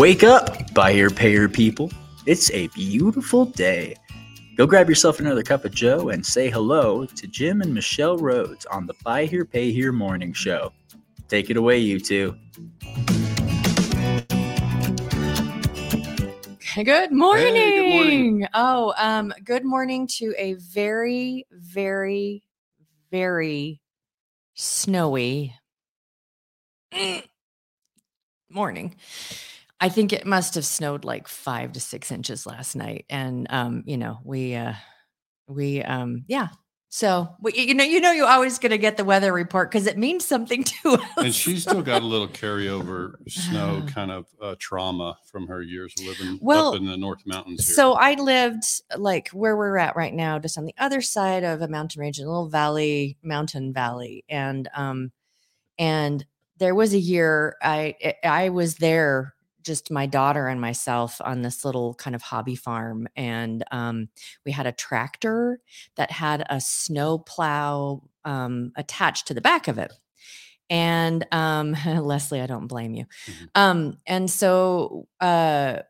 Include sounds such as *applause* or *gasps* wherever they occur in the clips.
Wake up, buyer payer people. It's a beautiful day. Go grab yourself another cup of Joe and say hello to Jim and Michelle Rhodes on the Buy Here Pay Here morning show. Take it away, you two. Good morning. Hey, good morning. Oh, um, good morning to a very, very, very snowy morning. I think it must have snowed like five to six inches last night, and um, you know, we, uh, we, um, yeah. So we, you know, you know, you're always going to get the weather report because it means something *laughs* to us. And she's still got a little carryover snow *sighs* kind of uh, trauma from her years of living Well, up in the North Mountains. Here. So I lived like where we're at right now, just on the other side of a mountain range, a little valley, mountain valley, and um, and there was a year I- I was there, just my daughter and myself on this little kind of hobby farm, and um, we had a tractor that had a snow plow um, attached to the back of it. And um, *laughs* Leslie, I don't blame you. Mhm. Um, and so uh,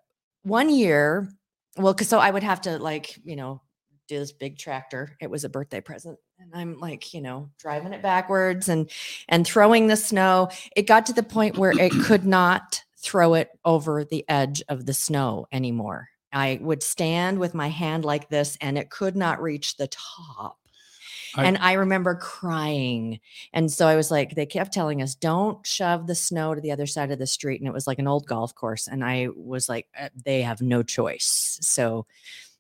one year, well, because so I would have to like, you know, do this big tractor. It was a birthday present. And I'm like, you know, driving it backwards and and throwing the snow. It got to the point where it could not throw it over the edge of the snow anymore. I would stand with my hand like this and it could not reach the top. I- and I remember crying. And so I was like, they kept telling us, don't shove the snow to the other side of the street. And it was like an old golf course. And I was like, "Uh, they have no choice. So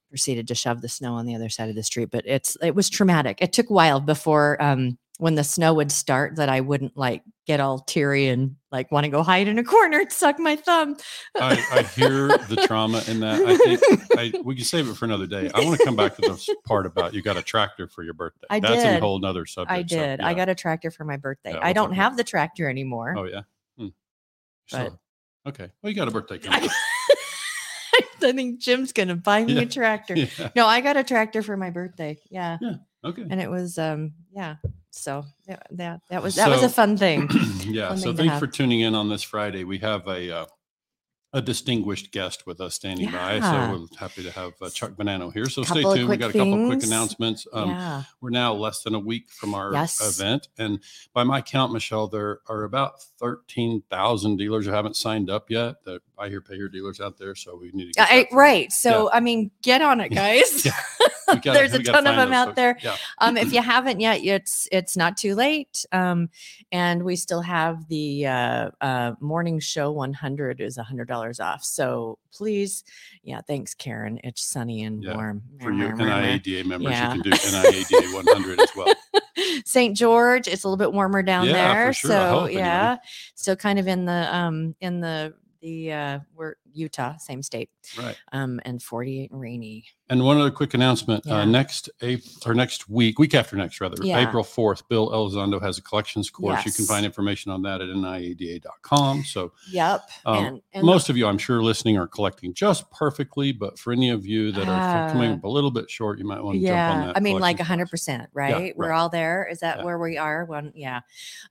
proceeded to shove the snow on the other side of the street. But it's it was traumatic. It took a while before um when the snow would start that I wouldn't like get all teary and like want to go hide in a corner and suck my thumb. I, I hear the trauma in that. I think I, we can save it for another day. I want to come back to this part about you got a tractor for your birthday. I That's a whole nother subject. I so, did. I got a tractor for my birthday. Yeah, I we'll don't have the tractor anymore. Oh yeah. Hmm. But- So, okay. Well, you got a birthday coming. *laughs* I think Jim's gonna buy me Yeah. a tractor. *laughs* yeah. No, I got a tractor for my birthday. Yeah. Okay. And it was um yeah. So yeah, that that was that was a fun thing. *clears throat* yeah. Fun So thing thanks for tuning in on this Friday. We have a uh, a distinguished guest with us standing by. So we're happy to have uh, Chuck Bonanno here. So Couple stay tuned. We got a couple of quick announcements. Um, yeah. We're now less than a week from our Yes. event, and by my count, Michelle, there are about thirteen thousand dealers who haven't signed up yet. The buy here, pay here dealers out there. So we need to get I, right. So I mean, get on it, *laughs* guys. *laughs* Gotta- There's a ton of them out folks. there. Yeah. Um, if you haven't yet, it's it's not too late. Um, and we still have the uh, uh, morning show 100 is hundred dollars off. So please, yeah, thanks, Karen. It's sunny and Yeah, warm For your NIADA members, Yeah. you can do NIADA 100 as well. *laughs* St. George, it's a little bit warmer down Yeah, there. sure. So hope, anyway. yeah, still kind of in the um in the the uh we're Utah, same state, Right. um, and 48 and rainy. And one other quick announcement: Yeah. uh, next April or next week, week after next, rather, Yeah. April fourth, Bill Elizondo has a collections course. You can find information on that at niada.com. So Yep. Um, and, and most of you, I'm sure, listening are collecting just perfectly. But for any of you that are f- coming up a little bit short, you might want to jump on yeah that. i mean like collections 100 course. percent right we're all there is that Yeah. where we are one yeah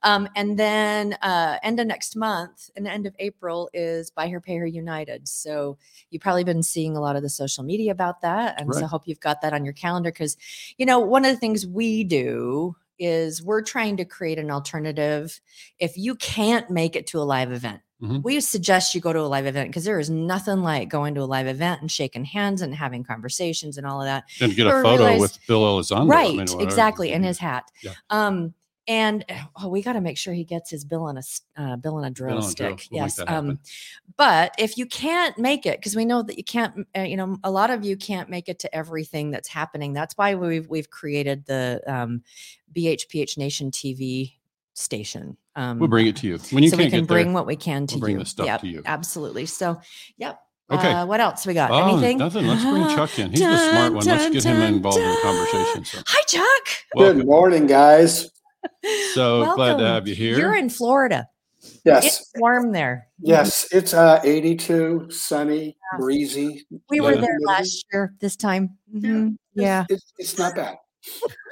um and then uh end of next month and end of april is buy her pay her united so you've probably been seeing a lot of the social media about that and so I hope you've got that on your calendar because you know one of the things we do is we're trying to create an alternative if you can't make it to a live event Mhm. we suggest you go to a live event because there is nothing like going to a live event and shaking hands and having conversations and all of that And get a or photo realize- with Bill Elizondo. I right mean, exactly in his hat Yeah. um and oh, we got to make sure he gets his bill on a uh, bill on a drill on a drill. stick We'll yes um but if you can't make it because we know that you can't uh, you know a lot of you can't make it to everything that's happening that's why we've we've created the um bhph nation tv station um We'll bring it to you when you so can't we can get bring there. what we can to we'll bring you the stuff Yep, to you. absolutely so yep Okay. uh, what else we got Oh, anything nothing. Let's bring Chuck in. He's the smart one. Let's Dun, get him dun, involved in the conversation. So, hi chuck welcome. Good morning, guys. So glad to have you here. You're in Florida. Yes, It's warm there. yes, it's uh 82, sunny, Yeah. breezy. We were Yeah. there last year this time. Yeah. Mhm. Yeah. It's, it's not bad.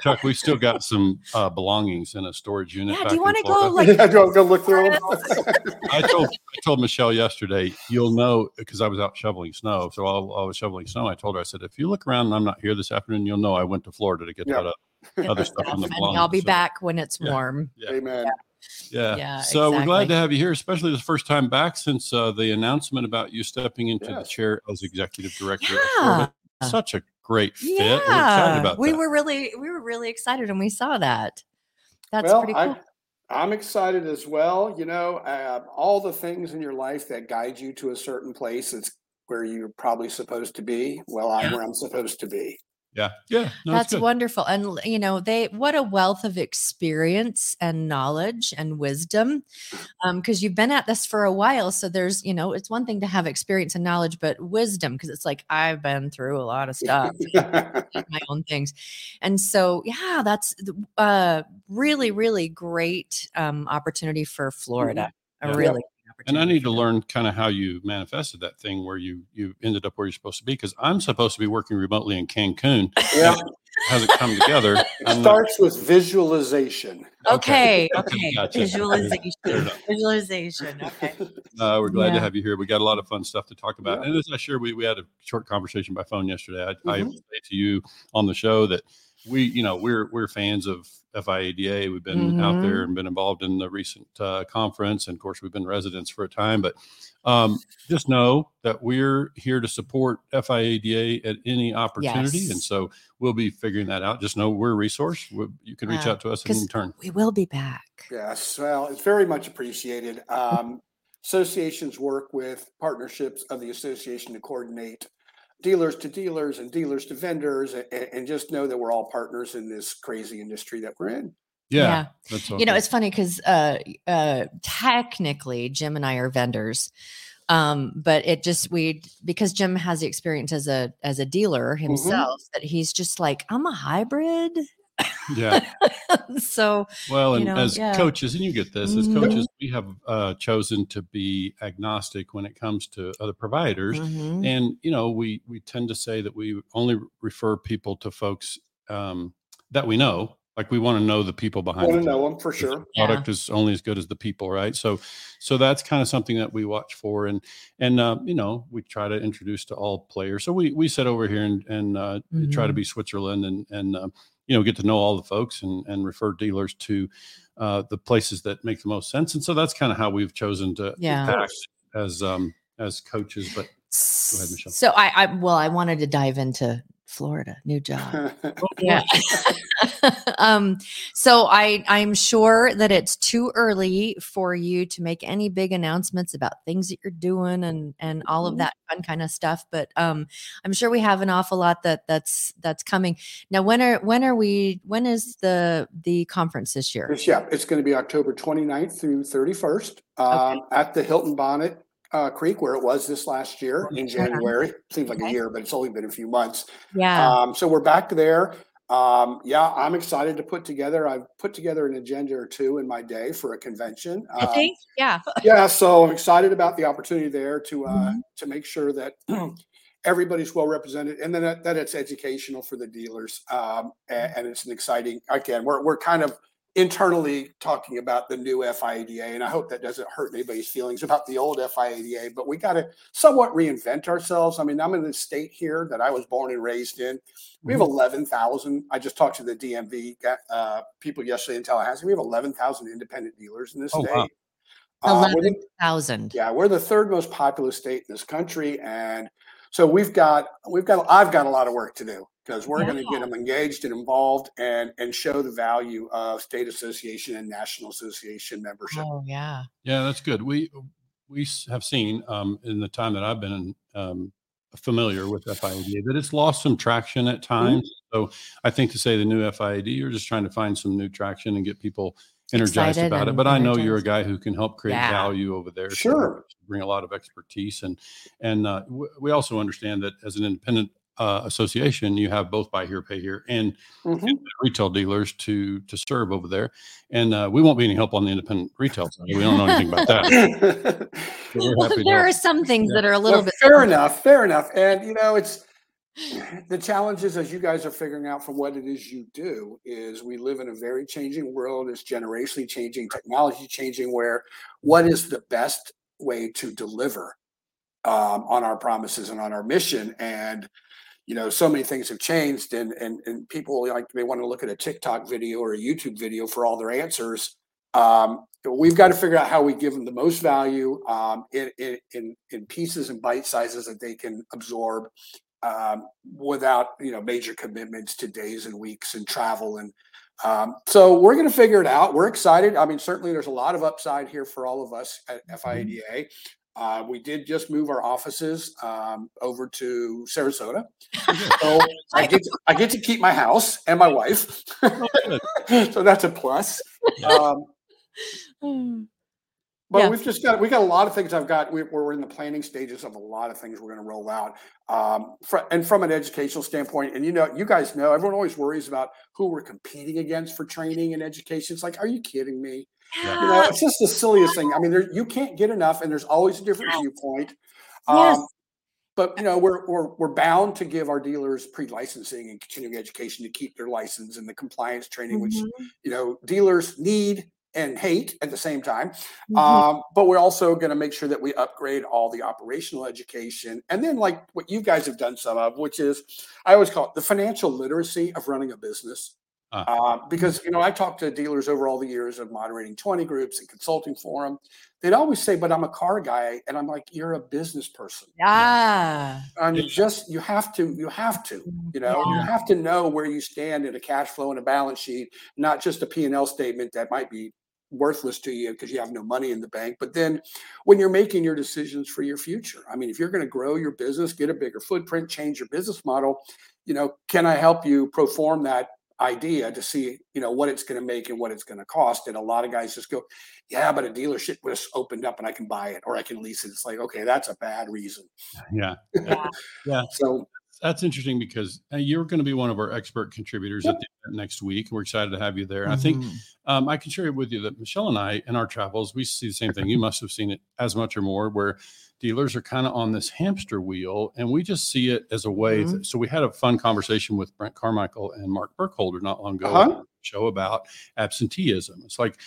Chuck, we still got some uh, belongings in a storage unit. Yeah, do you wanna go, Florida. like- *laughs* Yeah, go, go look through them. *laughs* I told I told Michelle yesterday, you'll know because I was out shoveling snow. So while I was shoveling snow, I told her, I said, if you look around and I'm not here this afternoon, you'll know I went to Florida to get Yeah. that up. *laughs* other stuff in the And belongings, I'll be so- back when it's Yeah. warm. Yeah. Amen. Yeah. Yeah, so we're glad to have you here, especially the first time back since uh, the announcement about you stepping into the chair as executive director. Yeah. Such a great fit. Yeah, we're excited about we that. were really we were really excited when we saw that. That's well, pretty cool. I, I'm excited as well. You know, uh, all the things in your life that guide you to a certain place, it's where you're probably supposed to be. Well, I'm where I'm supposed to be. Yeah. Yeah. No, That's wonderful. And you know, they what a wealth of experience and knowledge and wisdom. Um, because you've been at this for a while. So there's, you know, it's one thing to have experience and knowledge, but wisdom, because it's like I've been through a lot of stuff, my own things. And so yeah, that's th- uh really, really great um opportunity for Florida. Yeah. A really great and I need to them. learn kind of how you manifested that thing where you you ended up where you're supposed to be because I'm supposed to be working remotely in Cancun. yeah, Hasn't come together. *laughs* it I'm not- starts with visualization. Okay, Okay, *laughs* okay. gotcha. Visualization. Visualization. Okay. Uh, we're glad to have you here. We got a lot of fun stuff to talk about. Yeah. And as I shared, we, we had a short conversation by phone yesterday. I, I Mhm. say to you on the show that we, you know, we're we're fans of FIADA. We've been out there and been involved in the recent uh, conference, and of course, we've been residents for a time. But um, just know that we're here to support FIADA at any opportunity, and so we'll be figuring that out. Just know we're a resource. we you can reach Yeah, out to us 'cause in turn. We will be back. Yes, well, it's very much appreciated. Um, associations work with partnerships of the association to coordinate dealers to dealers and dealers to vendors, and, and just know that we're all partners in this crazy industry that we're in. Yeah, that's You know, it's funny because uh, uh, technically Jim and I are vendors, um, but it just we because Jim has the experience as a as a dealer Mm-hmm. himself that he's just like I'm a hybrid. Yeah. *laughs* so Well, you and know, as yeah. coaches, and you get this, as Mhm. coaches, we have uh, chosen to be agnostic when it comes to other providers. mhm. And you know, we we tend to say that we only refer people to folks um, that we know. Like we want to know the people behind. Want the to know product. them for The sure. Yeah. Product is only as good as the people, right? So, so that's kind of something that we watch for, and and uh, you know, we try to introduce to all players. So we we sit over here and and uh, try to Mhm. be Switzerland and and um, you know get to know all the folks and and refer dealers to uh, the places that make the most sense. And so that's kind of how we've chosen to Yeah. act as um as coaches. But ahead, Michelle. So I, I well, I wanted to dive into Florida, new job. *laughs* yeah. *laughs* um, so I I'm sure that it's too early for you to make any big announcements about things that you're doing and and all of Mhm. that fun kind of stuff. But um, I'm sure we have an awful lot that that's that's coming. Now, when are when are we? When is the the conference this year? It's- yeah, it's going to be October 29th through 31st um, at the Hilton Bonnet uh, Creek, where it was this last year in Okay. January. Seems like a year, but it's only been a few months. Yeah. Um, so we're back there. Um, yeah, I'm excited to put together. I've put together an agenda or two in my day for a convention. Um, okay. Yeah. *laughs* yeah, so I'm excited about the opportunity there to uh, Mhm. to make sure that *clears throat* everybody's well represented, and then that, that it's educational for the dealers, um, and, and it's an exciting. Again, we're we're kind of internally talking about the new FIADA, and I hope that doesn't hurt anybody's feelings about the old FIADA. But we got to somewhat reinvent ourselves. I mean, I'm in the state here that I was born and raised in. We have 11,000. I just talked to the DMV uh, people yesterday in Tallahassee. We have 11,000 independent dealers in this Oh, state. wow. Uh, Eleven thousand. yeah, we're the third most populous state in this country, and so we've got we've got I've got a lot of work to do because we're going to get them engaged and involved and and show the value of state association and national association membership. Oh yeah. Yeah, that's good. We we have seen um, in the time that I've been um, familiar with FIADA that it's lost some traction at times. So I think to say the new FIADA, you're just trying to find some new traction and get people energized Excited about it. and But I know you're a guy who can help create Yeah. value over there. so Sure. bring a lot of expertise and and uh, w- we also understand that as an independent uh, association, you have both buy here, pay here, and Mhm. retail dealers to to serve over there. And uh, we won't be any help on the independent retail *laughs* side. We don't know anything about that. *laughs* Well, happy to there are some things Yeah. that are a little Well, bit fair enough, fair enough. And you know, it's the challenge is as you guys are figuring out from what it is you do is we live in a very changing world it's generationally changing technology changing where what is the best way to deliver um, on our promises and on our mission and you know so many things have changed and and, and people like they want to look at a tiktok video or a youtube video for all their answers. Um, we've got to figure out how we give them the most value um, in, in in pieces and bite sizes that they can absorb um, without you know major commitments to days and weeks and travel and um, so we're going to figure it out. We're excited. I mean certainly there's a lot of upside here for all of us at FIADA. Uh, we did just move our offices um, over to Sarasota, *laughs* so I get to, I get to keep my house and my wife, *laughs* so that's a plus. Um, *sighs* but Yeah. we've just got we got a lot of things. I've got we, we're in the planning stages of a lot of things we're going to roll out. Um, and from an educational standpoint, and you know, you guys know, everyone always worries about who we're competing against for training and education. It's like, are you kidding me? You know, it's *gasps* just the silliest thing. I mean, there, you can't get enough, and there's always a different Yes. viewpoint. Yes. Um, but you know, we're we're we're bound to give our dealers pre-licensing and continuing education to keep their license and the compliance training, which Mhm, you know dealers need and hate at the same time. mhm. Um, but we're also going to make sure that we upgrade all the operational education, and then like what you guys have done some of, which is I always call it the financial literacy of running a business. Ah. Uh, because you know I talked to dealers over all the years of moderating 20 groups and consulting for them. They'd always say, "But I'm a car guy," and I'm like, "You're a business person. yeah. And you just you have to you have to you know Yeah. you have to know where you stand in a cash flow and a balance sheet, not just a P and L statement that might be worthless to you because you have no money in the bank. But then when you're making your decisions for your future, I mean, if you're going to grow your business, get a bigger footprint, change your business model, you know, can I help you perform that idea to see, you know, what it's going to make and what it's going to cost? And a lot of guys just go, yeah, but a dealership was opened up and I can buy it or I can lease it. It's like, okay, that's a bad reason. Yeah. Yeah. *laughs* So That's interesting because uh, you're going to be one of our expert contributors Yep. at the event next week. We're excited to have you there. And I think Mhm. um, I can share it with you that Michelle and I, in our travels, we see the same thing. You *laughs* must have seen it as much or more, where dealers are kind of on this hamster wheel, and we just see it as a way. Mhm. that- so we had a fun conversation with Brent Carmichael and Mark Burkholder not long ago. Uh-huh. Show about absenteeism. It's like,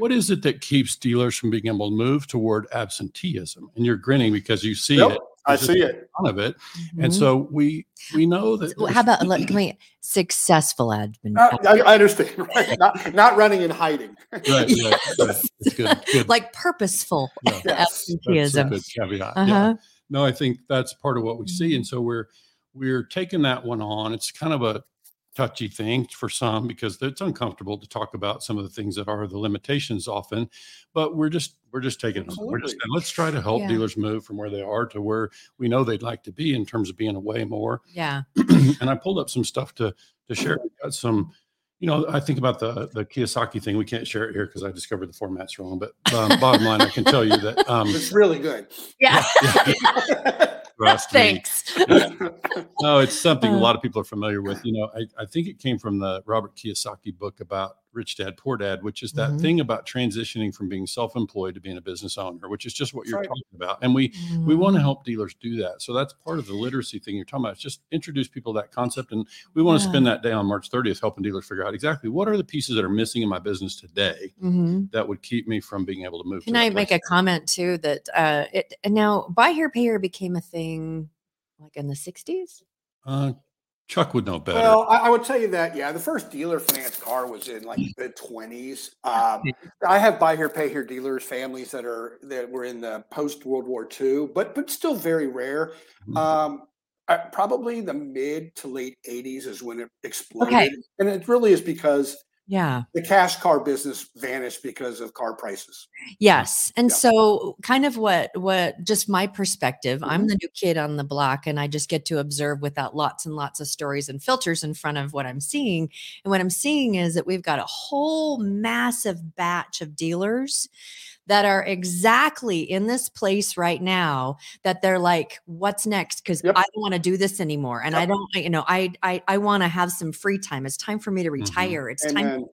what is it that keeps dealers from being able to move toward absenteeism? And you're grinning because you see Yep, it. I see a it. ton of it. And Mhm. so we we know that. So how about let, can we successful admin? Uh, I, I understand. *laughs* Right? Not, not running and hiding. right, right, right. *laughs* Good, good. like purposeful Yeah. Yes. That's a absenteeism. good caveat. Uh Yeah. No, I think that's part of what we see, Mhm. and so we're we're taking that one on. It's kind of a touchy thing for some because it's uncomfortable to talk about some of the things that are the limitations often. But we're just we're just taking it. We're just Absolutely. let's try to help Yeah. dealers move from where they are to where we know they'd like to be in terms of being away more. Yeah. *clears throat* and I pulled up some stuff to to share. We got some, you know, I think about the the Kiyosaki thing. We can't share it here because I discovered the format's wrong. But um, bottom line, I can tell you that um, It's really good. Yeah. *laughs* *laughs* trust. *laughs* Thanks. *laughs* No, it's something a Uh. lot of people are familiar with. You know, I, I think it came from the Robert Kiyosaki book about Rich Dad Poor Dad, which is that Mhm. thing about transitioning from being self-employed to being a business owner, which is just what you're right. talking about. And we we Mm-hmm. want to help dealers do that. So that's part of the literacy thing you're talking about. It's just introduce people to that concept. And we want to Yeah. spend that day on March 30th helping dealers figure out exactly what are the pieces that are missing in my business today hmm that would keep me from being able to move. Can to I make a comment too that uh it now buy here pay here became a thing like in the 60s? Uh, Chuck would know better. Well, I, I would tell you that, yeah, the first dealer finance car was in like the 20s. Um, I have buy here, pay here dealers, families that are that were in the post World War II, but but still very rare. Mhm. Um, uh, probably the mid to late 80s is when it exploded, and it really is because Yeah. the cash car business vanished because of car prices. Yes. And Yeah. so kind of what what just my perspective, I'm Mhm. the new kid on the block and I just get to observe without lots and lots of stories and filters in front of what I'm seeing. And what I'm seeing is that we've got a whole massive batch of dealers that are exactly in this place right now that they're like what's next cuz Yep. I don't want to do this anymore and I don't you know I I I want to have some free time. It's time for me to Mhm. retire. It's And time then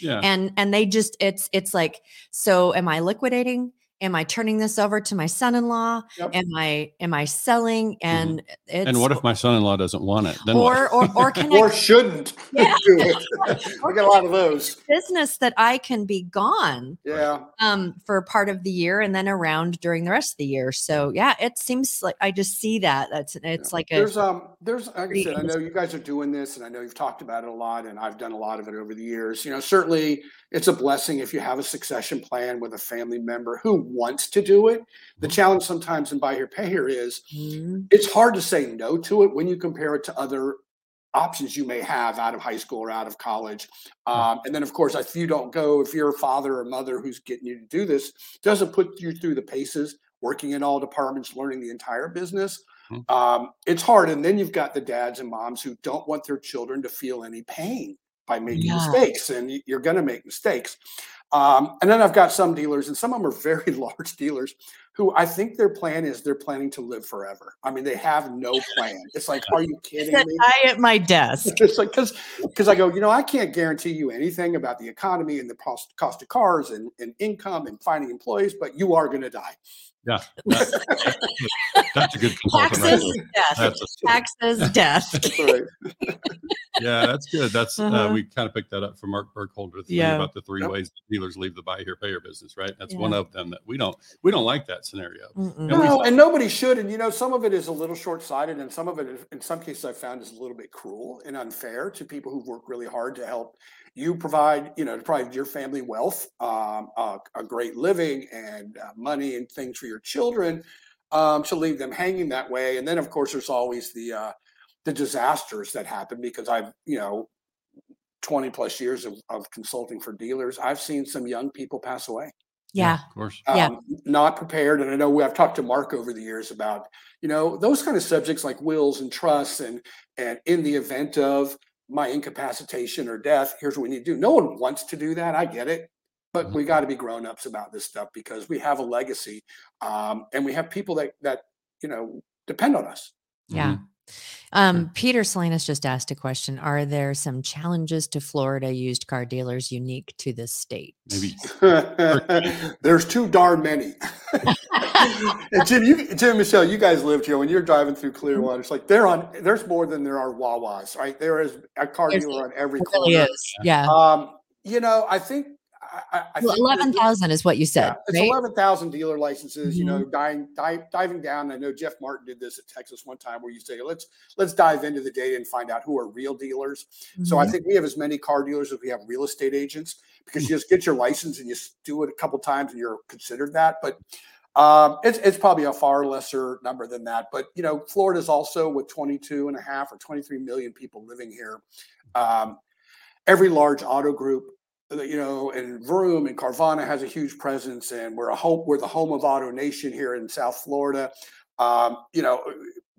yeah. and and they just it's it's like so am i liquidating am I turning this over to my son-in-law? Yep. Am I am I selling? And Mm-hmm. And what if my son-in-law doesn't want it? Then or, what? or or *laughs* can or I shouldn't *laughs* Yeah. do it. *laughs* we got a lot of those. business that I can be gone Yeah. um for part of the year and then around during the rest of the year. So yeah, it seems like I just see that. That's it's like a There's um there's like I pretty said, I know you guys are doing this and I know you've talked about it a lot and I've done a lot of it over the years. You know, certainly it's a blessing if you have a succession plan with a family member who wants to do it. The Mhm. challenge sometimes in buy here pay here is Mhm. it's hard to say no to it when you compare it to other options you may have out of high school or out of college. Um, and then, of course, if you don't go, if you're a father or mother who's getting you to do this, doesn't put you through the paces, working in all departments, learning the entire business. Mhm. Um, it's hard. And then you've got the dads and moms who don't want their children to feel any pain by making Yeah. mistakes, and you're going to make mistakes. Um, and then I've got some dealers, and some of them are very *laughs* large dealers who I think their plan is they're planning to live forever. I mean, they have no plan. It's like, are you *laughs* kidding me? I at my *laughs* desk. It's like because because I go, you know, I can't guarantee you anything about the economy and the cost cost of cars and, and income and finding employees, but you are going to die. Yeah, *laughs* that- that's a good consultant Taxes, there. death. That's a, Taxes, death. Right. *laughs* yeah, that's good. That's uh, Uh-huh. we kind of picked that up from Mark Burkholder Yeah. about the three Yep. ways dealers leave the buy here pay here business, right? That's Yeah. one of them that we don't we don't like that scenario. And we- No, and nobody should. And you know, some of it is a little short sighted, and some of it, in some cases, I've found is a little bit cruel and unfair to people who've worked really hard to help you provide, you know, to provide your family wealth, um, uh, a great living, and uh, money and things for your children. Um, to leave them hanging that way, and then of course there's always the uh, the disasters that happen because I've you know 20 plus years of, of consulting for dealers. I've seen some young people pass away Yeah. of course. Yeah. um, not prepared. And I know we, I've talked to Mark over the years about, you know, those kind of subjects like wills and trusts and and in the event of my incapacitation or death, here's what we need to do. No one wants to do that. I get it. But we got to be grown-ups about this stuff because we have a legacy um, and we have people that that you know depend on us. Yeah. Mhm. Um, Peter Salinas just asked a question. Are there some challenges to Florida used car dealers unique to the state? Maybe *laughs* There's too darn many. *laughs* and Jim, you, Jim, Michelle, you guys lived here when you're driving through Clearwater. It's like they're on. There's more than there are Wawas, right? There is a car There's- dealer on every It really corner. is. Yeah. Um, you know, I think I, I, Well, 11,000 is what you yeah, said, it's eleven thousand dealer licenses. You Mhm. know, diving dive, diving down. I know Jeff Martin did this at Texas one time, where you say, let's let's dive into the data and find out who are real dealers. So I Mhm. think we have as many car dealers as we have real estate agents because you just get your license and you do it a couple times and you're considered that. But um, it's, it's probably a far lesser number than that. But, you know, Florida's also with 22 and a half or 23 million people living here. Um, every large auto group, you know, and Vroom and Carvana has a huge presence and we're a home, we're the home of AutoNation here in South Florida. Um, you know,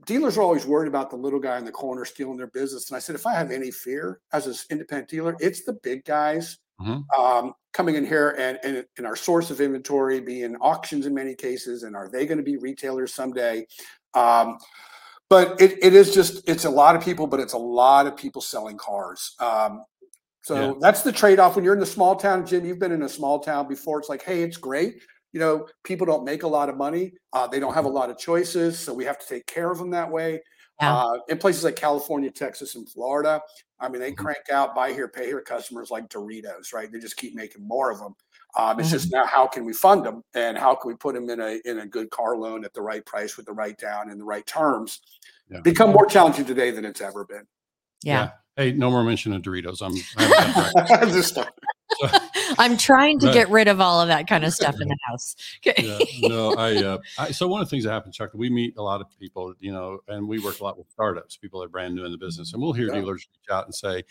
dealers are always worried about the little guy in the corner stealing their business. And I said, if I have any fear as an independent dealer, it's the big guys Mhm. um, coming in here and, and, and our source of inventory being auctions in many cases. And are they going to be retailers someday? Um, but it, it is just, it's a lot of people, but it's a lot of people selling cars. Um, so Yeah. that's the trade off when you're in the small town, Jim. You've been in a small town before. It's like, hey, it's great. You know, people don't make a lot of money. Uh, they don't have a lot of choices. So we have to take care of them that way. Yeah. Uh, in places like California, Texas, and Florida, I mean, they Mhm. crank out buy here, pay here customers like Doritos, right? They just keep making more of them. Um, it's Mm-hmm. just now how can we fund them and how can we put them in a in a good car loan at the right price with the right down and the right terms? Yeah. Become more challenging today than it's ever been. yeah. Hey, no more mention of Doritos. I'm. I have that Just. *laughs* I'm trying to Right. get rid of all of that kind of stuff in the *laughs* house. *laughs* yeah, no, I, uh, I, so one of the things that happens, Chuck, we meet a lot of people, you know, and we work a lot with startups, people that are brand new in the business, and we'll hear Yeah. dealers reach out and say,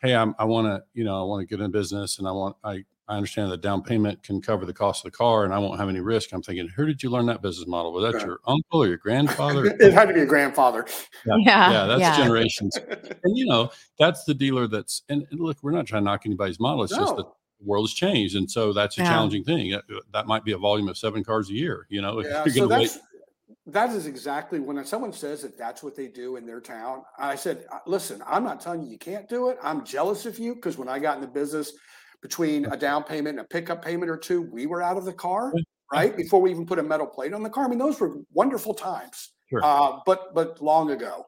"Hey, I'm, I want to, you know, I want to get in business, and I want, I, I understand that down payment can cover the cost of the car, and I won't have any risk." I'm thinking, who did you learn that business model? Was that Yeah. your uncle or your grandfather? *laughs* it had to be a grandfather. Yeah, Yeah, yeah, that's yeah. generations, and you know, that's the dealer that's. And, and look, we're not trying to knock anybody's model. It's just that the world has changed, and so that's a Yeah. challenging thing. That, that might be a volume of seven cars a year. You know, if Yeah, you're so going to wait. that's exactly when someone says that that's what they do in their town. I said, "Uh, listen, I'm not telling you you can't do it. I'm jealous of you because when I got in the business, between a down payment and a pickup payment or two, we were out of the car. right? Before we even put a metal plate on the car. I mean, those were wonderful times. Sure. Uh, but but long ago.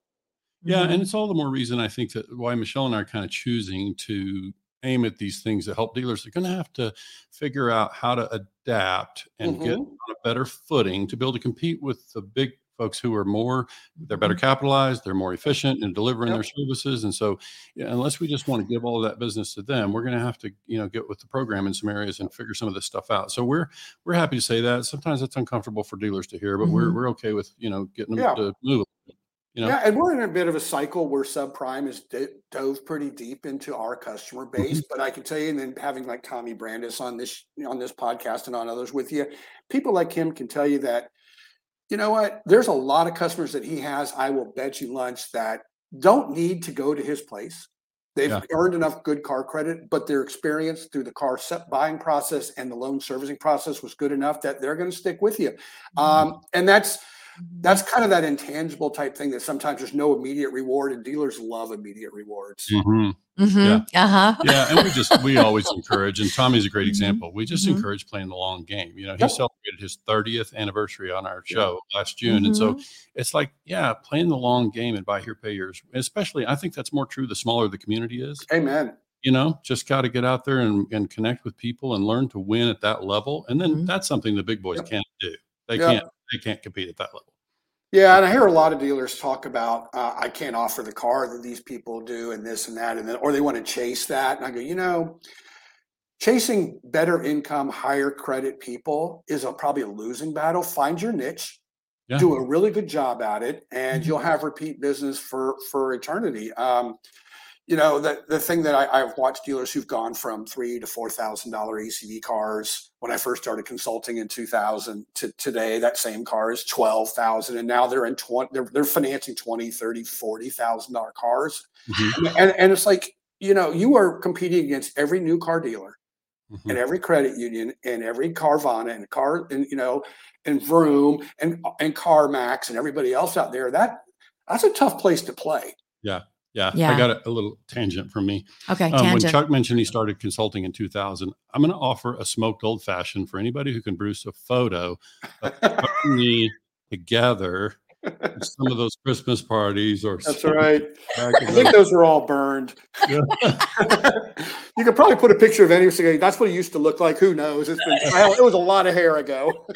Yeah, Mhm. and it's all the more reason I think that why Michelle and I are kind of choosing to aim at these things that help dealers. They're going to have to figure out how to adapt and get Mhm. on a better footing to be able to compete with the big folks who are more they're better capitalized, they're more efficient in delivering Mm-hmm. Yep. their services, and so yeah, unless we just want to give all of that business to them, we're going to have to you know get with the program in some areas and figure some of this stuff out. So we're we're happy to say that. Sometimes it's uncomfortable for dealers to hear, but we're Mhm. we're okay with you know getting them Yeah. to move. You know, Yeah, and we're in a bit of a cycle where subprime has d- dove pretty deep into our customer Mm-hmm. base. But I can tell you, and then having like Tommy Brandis on this on this podcast and on others with you, people like him can tell you that, you know what? There's a lot of customers that he has. I will bet you lunch that don't need to go to his place. They've Yeah. earned enough good car credit, but their experience through the car set buying process and the loan servicing process was good enough that they're going to stick with you. Um, and that's that's kind of that intangible type thing that sometimes there's no immediate reward and dealers love immediate rewards. Mhm. Mhm. Uh-huh. yeah, and we just we always *laughs* encourage, and Tommy's a great Mhm. example. We just Mhm. encourage playing the long game. You know, he Yep. celebrated his 30th anniversary on our Yeah. show last June, and Mm-hmm. so it's like, yeah, playing the long game and buy here, pay yours. Especially, I think that's more true the smaller the community is. Amen. You know, just got to get out there and, and connect with people and learn to win at that level, and then Mhm. that's something the big boys Yep. can't do. They Yep. can't they can't compete at that level. Yeah, and I hear a lot of dealers talk about uh, I can't offer the car that these people do, and this and that, and then or they want to chase that. And I go, you know, chasing better income, higher credit people is a, probably a losing battle. Find your niche, Yeah. do a really good job at it, and Mhm. you'll have repeat business for for eternity. Um, you know, the the thing that I, I've watched dealers who've gone from three to four thousand dollar ACV cars when I first started consulting in two thousand to today, that same car is twelve thousand, and now they're in twenty. They're, they're financing twenty, thirty, forty thousand dollar cars, Mhm. and and it's like you know you are competing against every new car dealer Mhm. and every credit union and every Carvana and car and you know and Vroom and and CarMax and everybody else out there. That that's a tough place to play. Yeah, I Yeah. I got a, a little tangent from me. Okay. Um, when Chuck mentioned he started consulting in 2000, I'm going to offer a smoked old fashioned for anybody who can produce a photo of *laughs* me together at some of those Christmas parties or That's right. I think those are all burned. Yeah. *laughs* *laughs* you could probably put a picture of any cigar. That's what it used to look like. Who knows? It's been it was a lot of hair ago.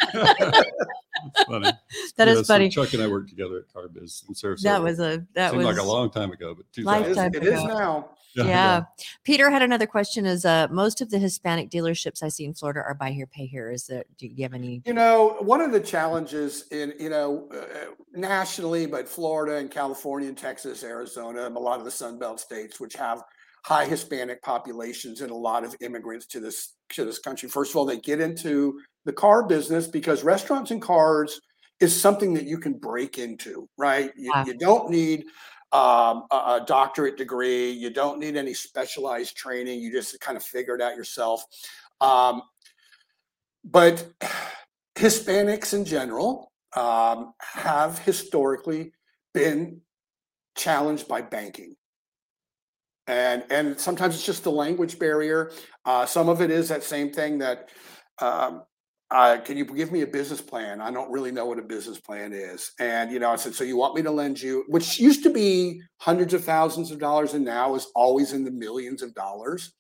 That's funny. *laughs* That is Yeah, so funny. Chuck and I worked together at Carbiz in Sarasota. That was a that Seemed was like a long time ago, but 2000. It is, Lifetime it is ago. now. yeah. Peter had another question. Is uh most of the Hispanic dealerships I see in Florida are buy here, pay here. Is there? Do you have any? You know, one of the challenges in, you know, uh, nationally, but Florida and California and Texas, Arizona, and a lot of the Sun Belt states, which have high Hispanic populations and a lot of immigrants to this to this country. First of all, they get into the car business because restaurants and cars is something that you can break into, right? You, Yeah. you don't need um, a, a doctorate degree. You don't need any specialized training. You just kind of figure it out yourself. Um, but *sighs* Hispanics in general um, have historically been challenged by banking. And, and sometimes it's just the language barrier. Uh, some of it is that same thing that um, uh, can you give me a business plan? I don't really know what a business plan is. And, you know, I said, so you want me to lend you, which used to be hundreds of thousands of dollars and now is always in the millions of dollars.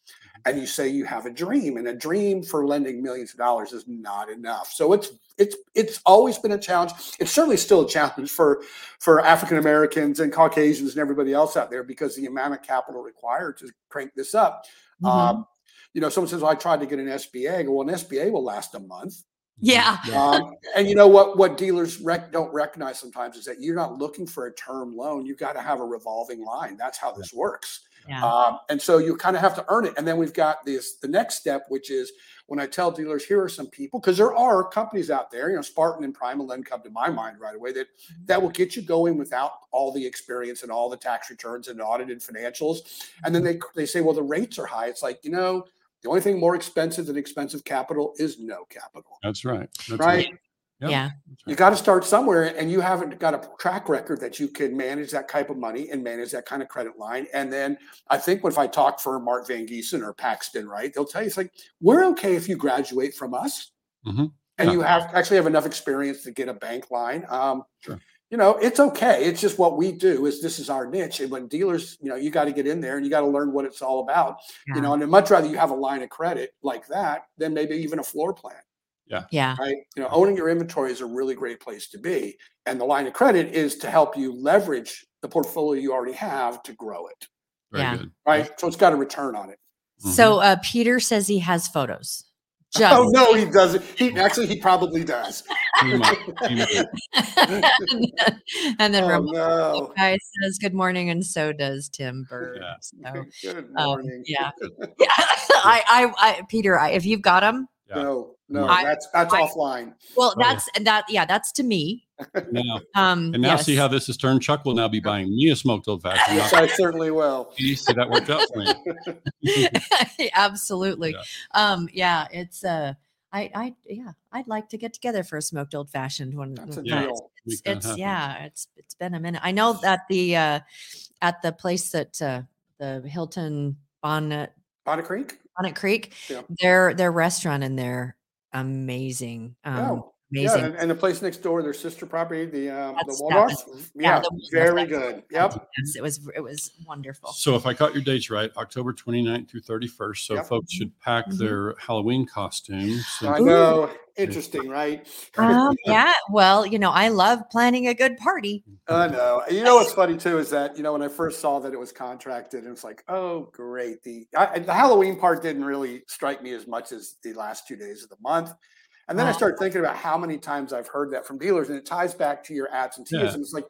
And you say you have a dream and a dream for lending millions of dollars is not enough. So it's, it's, it's always been a challenge. It's certainly still a challenge for, for African Americans and Caucasians and everybody else out there because the amount of capital required to crank this up. Mhm. Um, you know, someone says, well, I tried to get an SBA. I go, well, an SBA will last a month. yeah. Um, and you know what? What dealers rec- don't recognize sometimes is that you're not looking for a term loan. You've got to have a revolving line. That's how this works. Yeah. Um, and so you kind of have to earn it. And then we've got this the next step, which is when I tell dealers, here are some people, because there are companies out there, you know, Spartan and PrimaLend come to my mind right away that that will get you going without all the experience and all the tax returns and audited financials. And then they they say, well, the rates are high. It's like, you know, the only thing more expensive than expensive capital is no capital. That's right. That's Right. Yeah. Yeah. That's You got to start somewhere, and you haven't got a track record that you can manage that type of money and manage that kind of credit line. And then I think if I talk for Mark Van Giesen or Paxton, right, they'll tell you it's like we're okay if you graduate from us. Mhm. and Yeah. you have actually have enough experience to get a bank line. Um, Sure. You know, it's okay. It's just what we do. Is this is our niche, and when dealers, you know, you got to get in there and you got to learn what it's all about. Yeah. You know, and I'd much rather you have a line of credit like that than maybe even a floor plan yeah. Yeah. right? You know, owning your inventory is a really great place to be. And the line of credit is to help you leverage the portfolio you already have to grow it, Very Yeah. good. right? So it's got a return on it. So uh, Peter says he has photos. Just *laughs* Oh no, he doesn't. He actually he probably does. *laughs* *laughs* He might- he might. and then Oh no. guy says good morning, and so does Tim Bird. Yeah. So, Good um, morning. yeah, yeah. I, I, I, Peter, I, if you've got them, Yeah. No, no, I- that's that's I- offline. well, Oh, yeah. that's and that, yeah, that's to me. Now, Um, and now see how this has turned. Chuck will now be buying me a smoked old fashioned. Yes, I certainly will. *laughs* See that worked out for me. *laughs* Absolutely. Yeah. Um, yeah, it's uh I I yeah, I'd like to get together for a smoked old fashioned one. That's a Yeah. deal. It's, Make that it's yeah, it's it's been a minute. I know that the uh at the place that uh the Hilton Bonnet Bonnet Creek? Bonnet Creek, Yeah. their their restaurant in there, amazing. Um oh, yeah, amazing. and, and the place next door, their sister property, the um, the That's- that Waldorf. was- Yeah, the very good. Yep. Yes, it was it was wonderful. So if I caught your dates right, October 29th through 31st. So Yep. folks should pack Mhm. their Halloween costumes. I and- know. Interesting, right? Um, *laughs* yeah, well, you know, I love planning a good party. I know. You know what's funny too is that you know when I first saw that it was contracted, it was like, oh great. The I, the Halloween part didn't really strike me as much as the last two days of the month. And then I Oh. started thinking about how many times I've heard that from dealers, and it ties back to your absenteeism. Yeah. It's like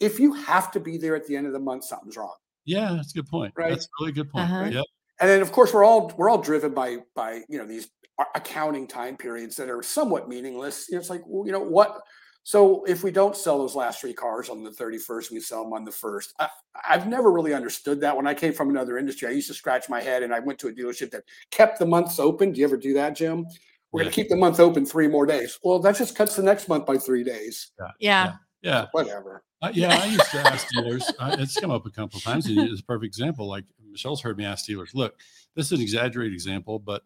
if you have to be there at the end of the month, something's wrong. Yeah, that's a good point. Right. That's a really good point. Uh-huh. Yep. And then of course we're all we're all driven by by you know these a- accounting time periods that are somewhat meaningless. You know, it's like well, you know what. So if we don't sell those last three cars on the 31st, we sell them on the first. I, I've never really understood that. When I came from another industry, I used to scratch my head, and I went to a dealership that kept the months open. Do you ever do that, Jim? We're going to keep the month open three more days. Well, that just cuts the next month by three days. Yeah. Yeah. Whatever. Uh, yeah, I used to ask dealers. Uh, it's come up a couple of times, and it's a perfect example. Like Michelle's heard me ask dealers, "Look, this is an exaggerated example, but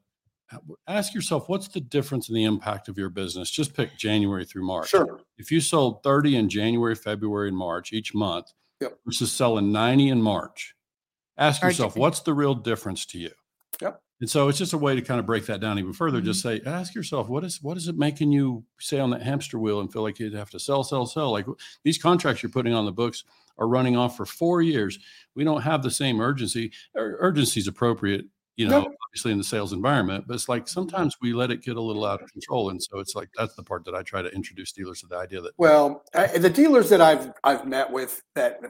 ask yourself, what's the difference in the impact of your business? Just pick January through March. Sure. If you sold 30 in January, February, and March each month Yep. versus selling 90 in March, ask yourself, different- what's the real difference to you? Yep. And so it's just a way to kind of break that down even further. Just say, ask yourself, what is what is it making you stay on that hamster wheel and feel like you'd have to sell, sell, sell? Like these contracts you're putting on the books are running off for four years. We don't have the same urgency. Ur- Urgency is appropriate, you know, Yep. obviously in the sales environment, but it's like sometimes we let it get a little out of control. And so it's like that's the part that I try to introduce dealers to the idea that Well, uh, the dealers that I've I've met with that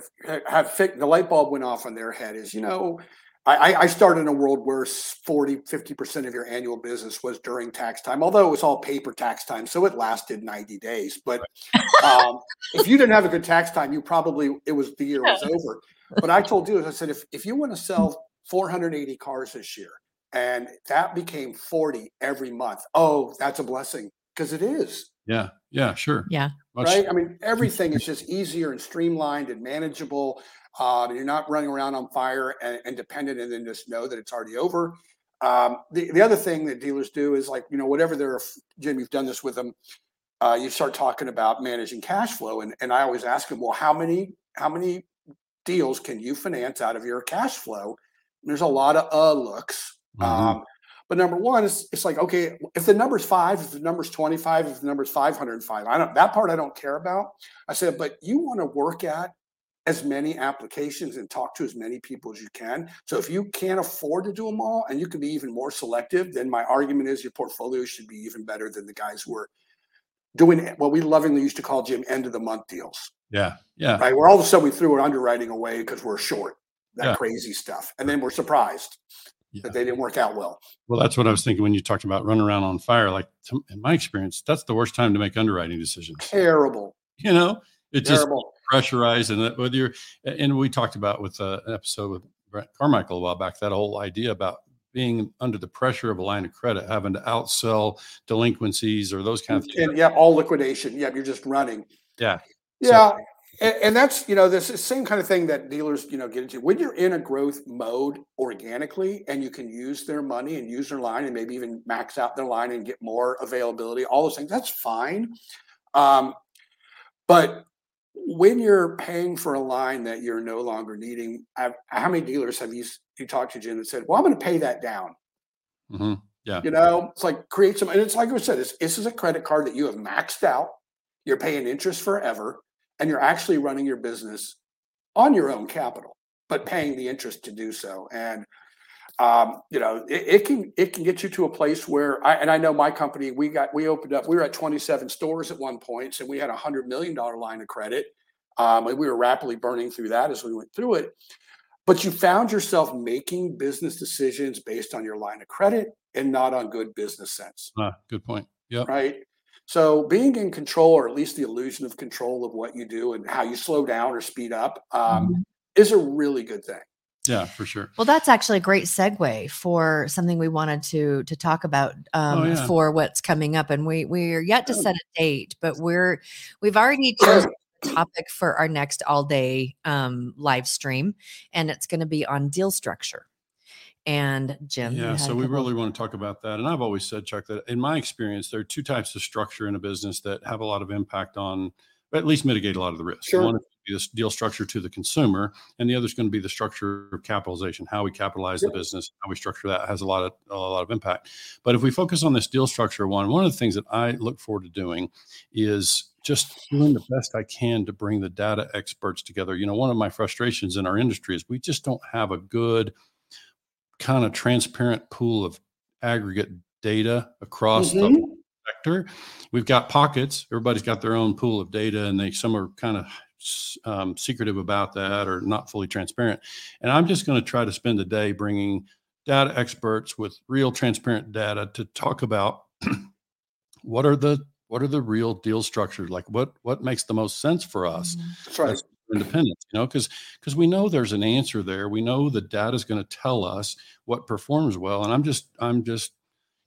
have- the light bulb went off on their head is you know I, I- I started in a world where 40 50 percent of your annual business was during tax time, although it was all paper tax time, so it lasted ninety days. But um, if you didn't have a good tax time, you probably it was the year was *laughs* over. But I told dealers, I said if if you want to sell 480 cars this year and that became 40 every month, oh, that's a blessing because it is yeah, yeah, sure. Yeah. Much- right? I mean, everything is just *laughs* easier and streamlined and manageable. Um, you're not running around on fire and, and dependent, and then just know that it's already over. Um, the the other thing that dealers do is like you know whatever they're Jim, you've done this with them. Uh, you start talking about managing cash flow, and and I always ask them, well, how many how many deals can you finance out of your cash flow? There's a lot of uh looks. Mhm. Um, but number one is it's like, okay, if the number's five, if the number's 25, if the number's 505, I don't that part I don't care about. I said, but you want to work at as many applications and talk to as many people as you can. So if you can't afford to do them all and you can be even more selective, then my argument is your portfolio should be even better than the guys who are doing what we lovingly used to call Jim end of the month deals. yeah, yeah. Right. Where all of a sudden we threw our underwriting away because we're short. That Yeah. crazy stuff. And then we're surprised Yeah. that they didn't work out well. Well, that's what I was thinking when you talked about running around on fire. Like to- in my experience, that's the worst time to make underwriting decisions. Terrible. You know, it just Terrible. pressurized, and whether you're, and we talked about with uh, an episode with Brent Carmichael a while back that whole idea about being under the pressure of a line of credit, having to outsell delinquencies or those kind of things. And yeah, all liquidation. Yeah, you're just running. Yeah. So- Yeah. And, and that's you know this is same kind of thing that dealers you know get into. When you're in a growth mode organically and you can use their money and use their line and maybe even max out their line and get more availability all those things that's fine. Um, but when you're paying for a line that you're no longer needing I've, how many dealers have you you talked to jim that said well i'm going to pay that down. Hmm Yeah. you know it's like create some and it's like i said this is a credit card that you have maxed out. You're paying interest forever and you're actually running your business on your own capital, but paying the interest to do so. And um, you know, it, it, can it can get you to a place where I and I know my company, we got we opened up, we were at 27 stores at one point, so we had a hundred million dollar line of credit. Um, and we were rapidly burning through that as we went through it. But you found yourself making business decisions based on your line of credit and not on good business sense. Ah, good point. Yeah. Right. So being in control, or at least the illusion of control of what you do and how you slow down or speed up, um, Mhm. is a really good thing. Yeah, for sure. Well, that's actually a great segue for something we wanted to to talk about um, Oh, yeah. for what's coming up, and we we're yet to Oh. set a date, but we're we've already *clears throat* chosen a topic for our next all day um, live stream, and it's going to be on deal structure. And Jim, Yeah, so we really want to talk about that. And I've always said, Chuck, that in my experience, there are two types of structure in a business that have a lot of impact on, at least mitigate a lot of the risk. Sure. One is this deal structure to the consumer, and the other is going to be the structure of capitalization, how we capitalize the business, how we structure that has a lot of a lot of impact. But if we focus on this deal structure one, one of the things that I look forward to doing is just doing the best I can to bring the data experts together. You know, one of my frustrations in our industry is we just don't have a good kind of transparent pool of aggregate data across the Mhm. sector. We've got pockets. Everybody's got their own pool of data, and they some are kind of um, secretive about that or not fully transparent. And I'm just going to try to spend the day bringing data experts with real transparent data to talk about *clears throat* what are the what are the real deal structures like what what makes the most sense for us Mhm. Right. as independence you know because because we know there's an answer there we know the data is going to tell us what performs well and i'm just i'm just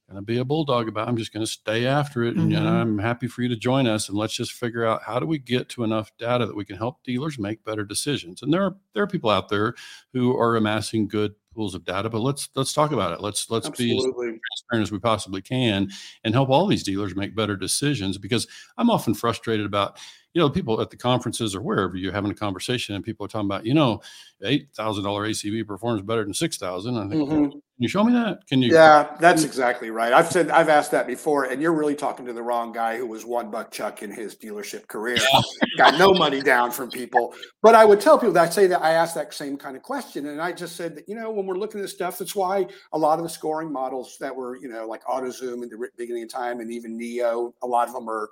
going to be a bulldog about it. i'm just going to stay after it and, and Mhm. i'm happy for you to join us and let's just figure out how do we get to enough data that we can help dealers make better decisions and there are there are people out there who are amassing good pools of data but let's let's talk about it let's let's be as transparent as we possibly can and help all these dealers make better decisions because I'm often frustrated about, you know, people at the conferences or wherever you're having a conversation and people are talking about, you know, $8,000 ACV performs better than 6,000. I think, Mhm. Can you show me that? Can you? Yeah, that's exactly right. I've said I've asked that before, and you're really talking to the wrong guy who was one buck chuck in his dealership career. *laughs* Got no money down from people. But I would tell people that I say that I asked that same kind of question, and I just said that you know when we're looking at this stuff, that's why a lot of the scoring models that were you know like AutoZoom in the beginning of time, and even Neo, a lot of them are,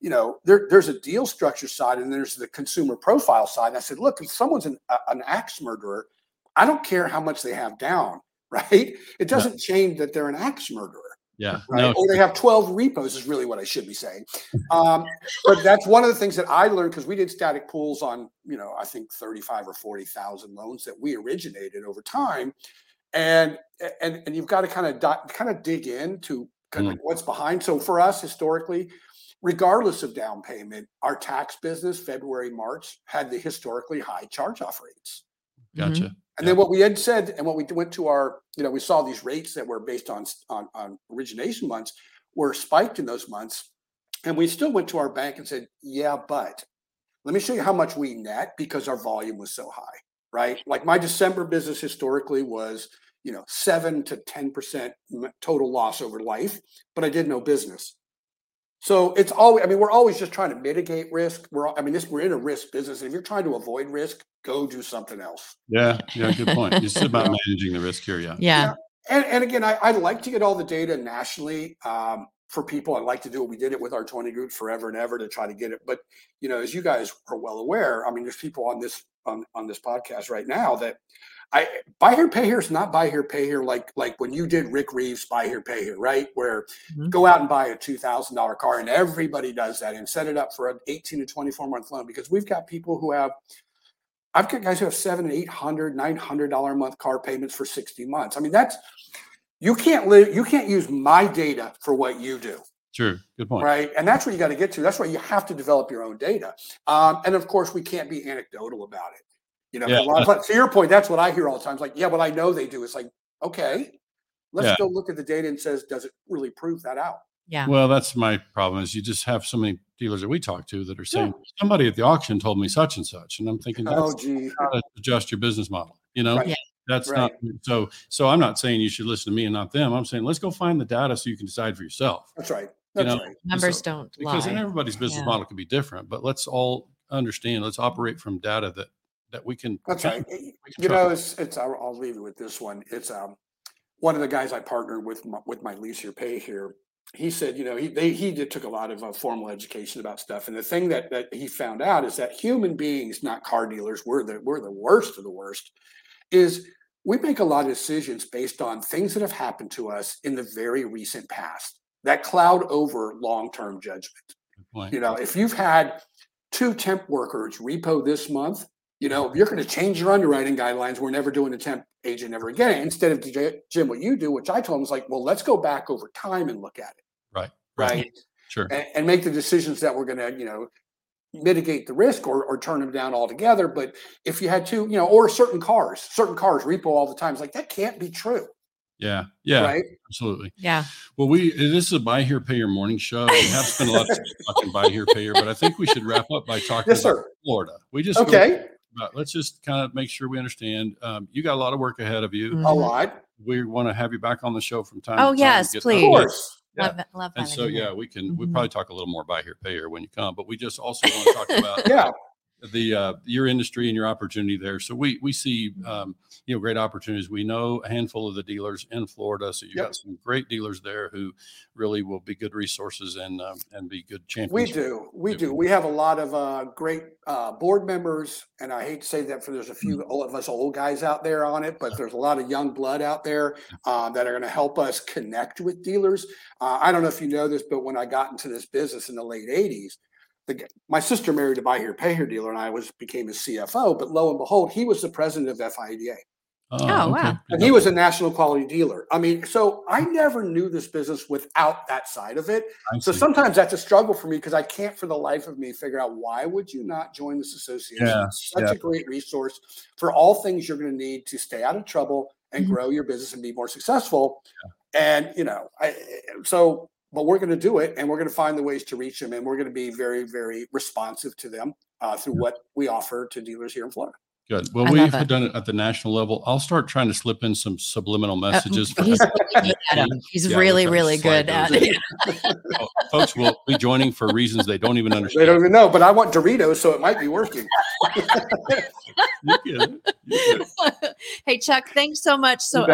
you know, there, there's a deal structure side and there's the consumer profile side. And I said, look, if someone's an, an axe murderer, I don't care how much they have down, right? It doesn't change that they're an axe murderer Yeah. right? No, Or they have 12 repos is really what I should be saying. *laughs* Um, but that's one of the things that I learned because we did static pools on, you know, I think 35 or 40,000 loans that we originated over time. And and and you've got to kind of di- kind of dig into kind of Mm. what's behind. So for us historically, regardless of down payment, our tax business February March had the historically high charge off rates. gotcha. And Yeah. then what we had said, and what we went to our, you know, we saw these rates that were based on on, on origination months were spiked in those months, and we still went to our bank and said, yeah, but let me show you how much we net because our volume was so high, right? Like my December business historically was, you know, seven to ten percent total loss over life, but I did no business. So it's always, I mean, we're always just trying to mitigate risk. We're, I mean, this we're in a risk business. And if you're trying to avoid risk, go do something else. Yeah. Yeah. Good point. It's *laughs* about managing the risk here. Yeah. Yeah. And, and again, I, I'd like to get all the data nationally um, for people. I'd like to do it. We did it with our 20 group forever and ever to try to get it. But you know, as you guys are well aware, I mean, there's people on this on, on this podcast right now that I buy here, pay here is not buy here, pay here like like when you did Rick Reeves buy here, pay here, right? Where Mhm. go out and buy a two thousand dollar car, and everybody does that and set it up for an 18 to 24 month loan because we've got people who have I've got guys who have seven, eight hundred, nine hundred dollar a month car payments for 60 months. I mean, that's you can't live, you can't use my data for what you do. Sure. Good point. right? And that's what you got to get to. That's why you have to develop your own data. Um, and of course, we can't be anecdotal about it. You know, Yeah. a lot of, to your point, that's what I hear all the time. It's like, yeah, but I know they do. It's like, okay, let's Yeah. go look at the data and says, does it really prove that out? Yeah. Well, that's my problem is you just have so many dealers that we talk to that are saying somebody at the auction told me such and such. And I'm thinking that's Oh, gee. how adjust your business model. You know, Right. Yeah. that's not so. So I'm not saying you should listen to me and not them. I'm saying let's go find the data so you can decide for yourself. That's right. You know, right. Numbers so- don't Because lie. everybody's business Yeah. model can be different, but let's all understand. Let's operate from data that that we can. That's right. can You know, it's, it's, I'll, I'll leave you with this one. It's, um, one of the guys I partnered with, my, with my lease your pay here. He said, you know, he, they, he did, took a lot of uh, formal education about stuff. And the thing that, that he found out is that human beings, not car dealers, we're the, we're the worst of the worst is we make a lot of decisions based on things that have happened to us in the very recent past that cloud over long-term judgment. You know if you've had two temp workers repo this month you know you're going to change your underwriting guidelines. We're never doing a temp agent ever again instead of jim what you do which i told him was like well let's go back over time and look at it. Right. right. Sure. and, and make the decisions that we're going to you know mitigate the risk or, or turn them down altogether. But if you had two you know or certain cars certain cars repo all the time it's like that can't be true Yeah. Yeah. right Absolutely. Yeah. Well, we this is a buy here, pay your morning show. We have spent a lot of time *laughs* talking buy here, pay here, but I think we should wrap up by talking yes about sir Florida. We just okay about- let's just kind of make sure we understand. Um, you got a lot of work ahead of you. Mhm. a lot We want to have you back on the show from time. Oh, to time to yes, get of please. updates. course Yeah. Love, love And so, yeah, we can. We Mhm. probably talk a little more buy here, pay here when you come. But we just also want to talk about *laughs* yeah the uh, your industry and your opportunity there. So we we see um, you know great opportunities. We know a handful of the dealers in Florida, so you Yep. got some great dealers there who really will be good resources and um, and be good champions. We do. We do. We have a lot of uh, great uh, board members, and I hate to say that for there's a few Mm-hmm. of us old guys out there on it, but there's a lot of young blood out there *laughs* uh, that are going to help us connect with dealers. Uh, I don't know if you know this, but when I got into this business in the late '80s, the, my sister married a buy here, pay here dealer, and I was became his CFO. But lo and behold, he was the president of FIADA. Oh, wow. Good And he was a national quality dealer. I mean, so I never knew this business without that side of it. I So see. sometimes that's a struggle for me because I can't for the life of me figure out why would you not join this association? Yeah, It's such yeah. a great resource for all things you're going to need to stay out of trouble and Mhm. grow your business and be more successful. And you know, I so but we're going to do it and we're going to find the ways to reach them and we're going to be very very responsive to them uh, through what we offer to dealers here in Florida. Good. Well, I we've it. done it at the national level. I'll start trying to slip in some subliminal messages. for Uh, he's really good at 'em. He's Yeah, really, really good at it. Oh, folks will be joining for reasons they don't even understand They don't even know, but I want Doritos, so it might be working. *laughs* You get. You get hey Chuck, thanks so much. So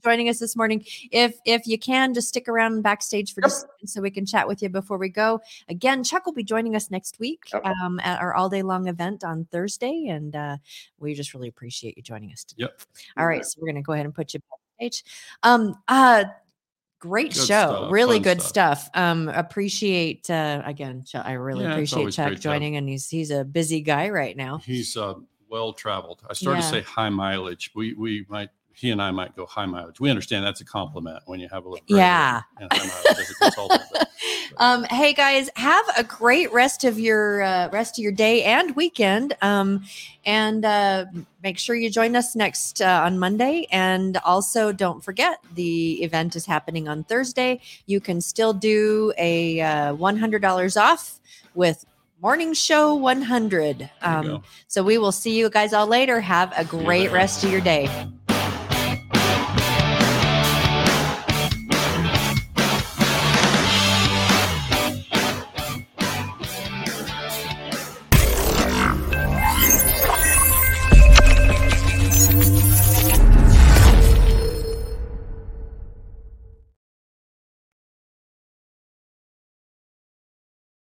You bet. for joining us this morning. If if you can, just stick around backstage for Yep. just so we can chat with you before we go. Again, Chuck will be joining us next week Yep. um, at our all day long event on Thursday, and uh, we just really appreciate you joining us today. Yep. All right, so we're gonna go ahead and put you backstage. Um, uh, great Good show, stuff, really fun good stuff. stuff. Um, appreciate uh, again, Chuck, I really Yeah, appreciate Chuck great to have- joining, and he's he's a busy guy right now. He's uh, well traveled. I started Yeah. to say high mileage. We we might he and I might go high mileage. We understand that's a compliment when you have a little Yeah. and high mileage as a consultant. but- *laughs* um, hey guys, have a great rest of your uh, rest of your day and weekend. Um, and uh, make sure you join us next uh, on Monday. And also, don't forget the event is happening on Thursday. You can still do a uh, one hundred dollars off with Morning Show one hundred. Um, so we will see you guys all later. Have a great rest of your day.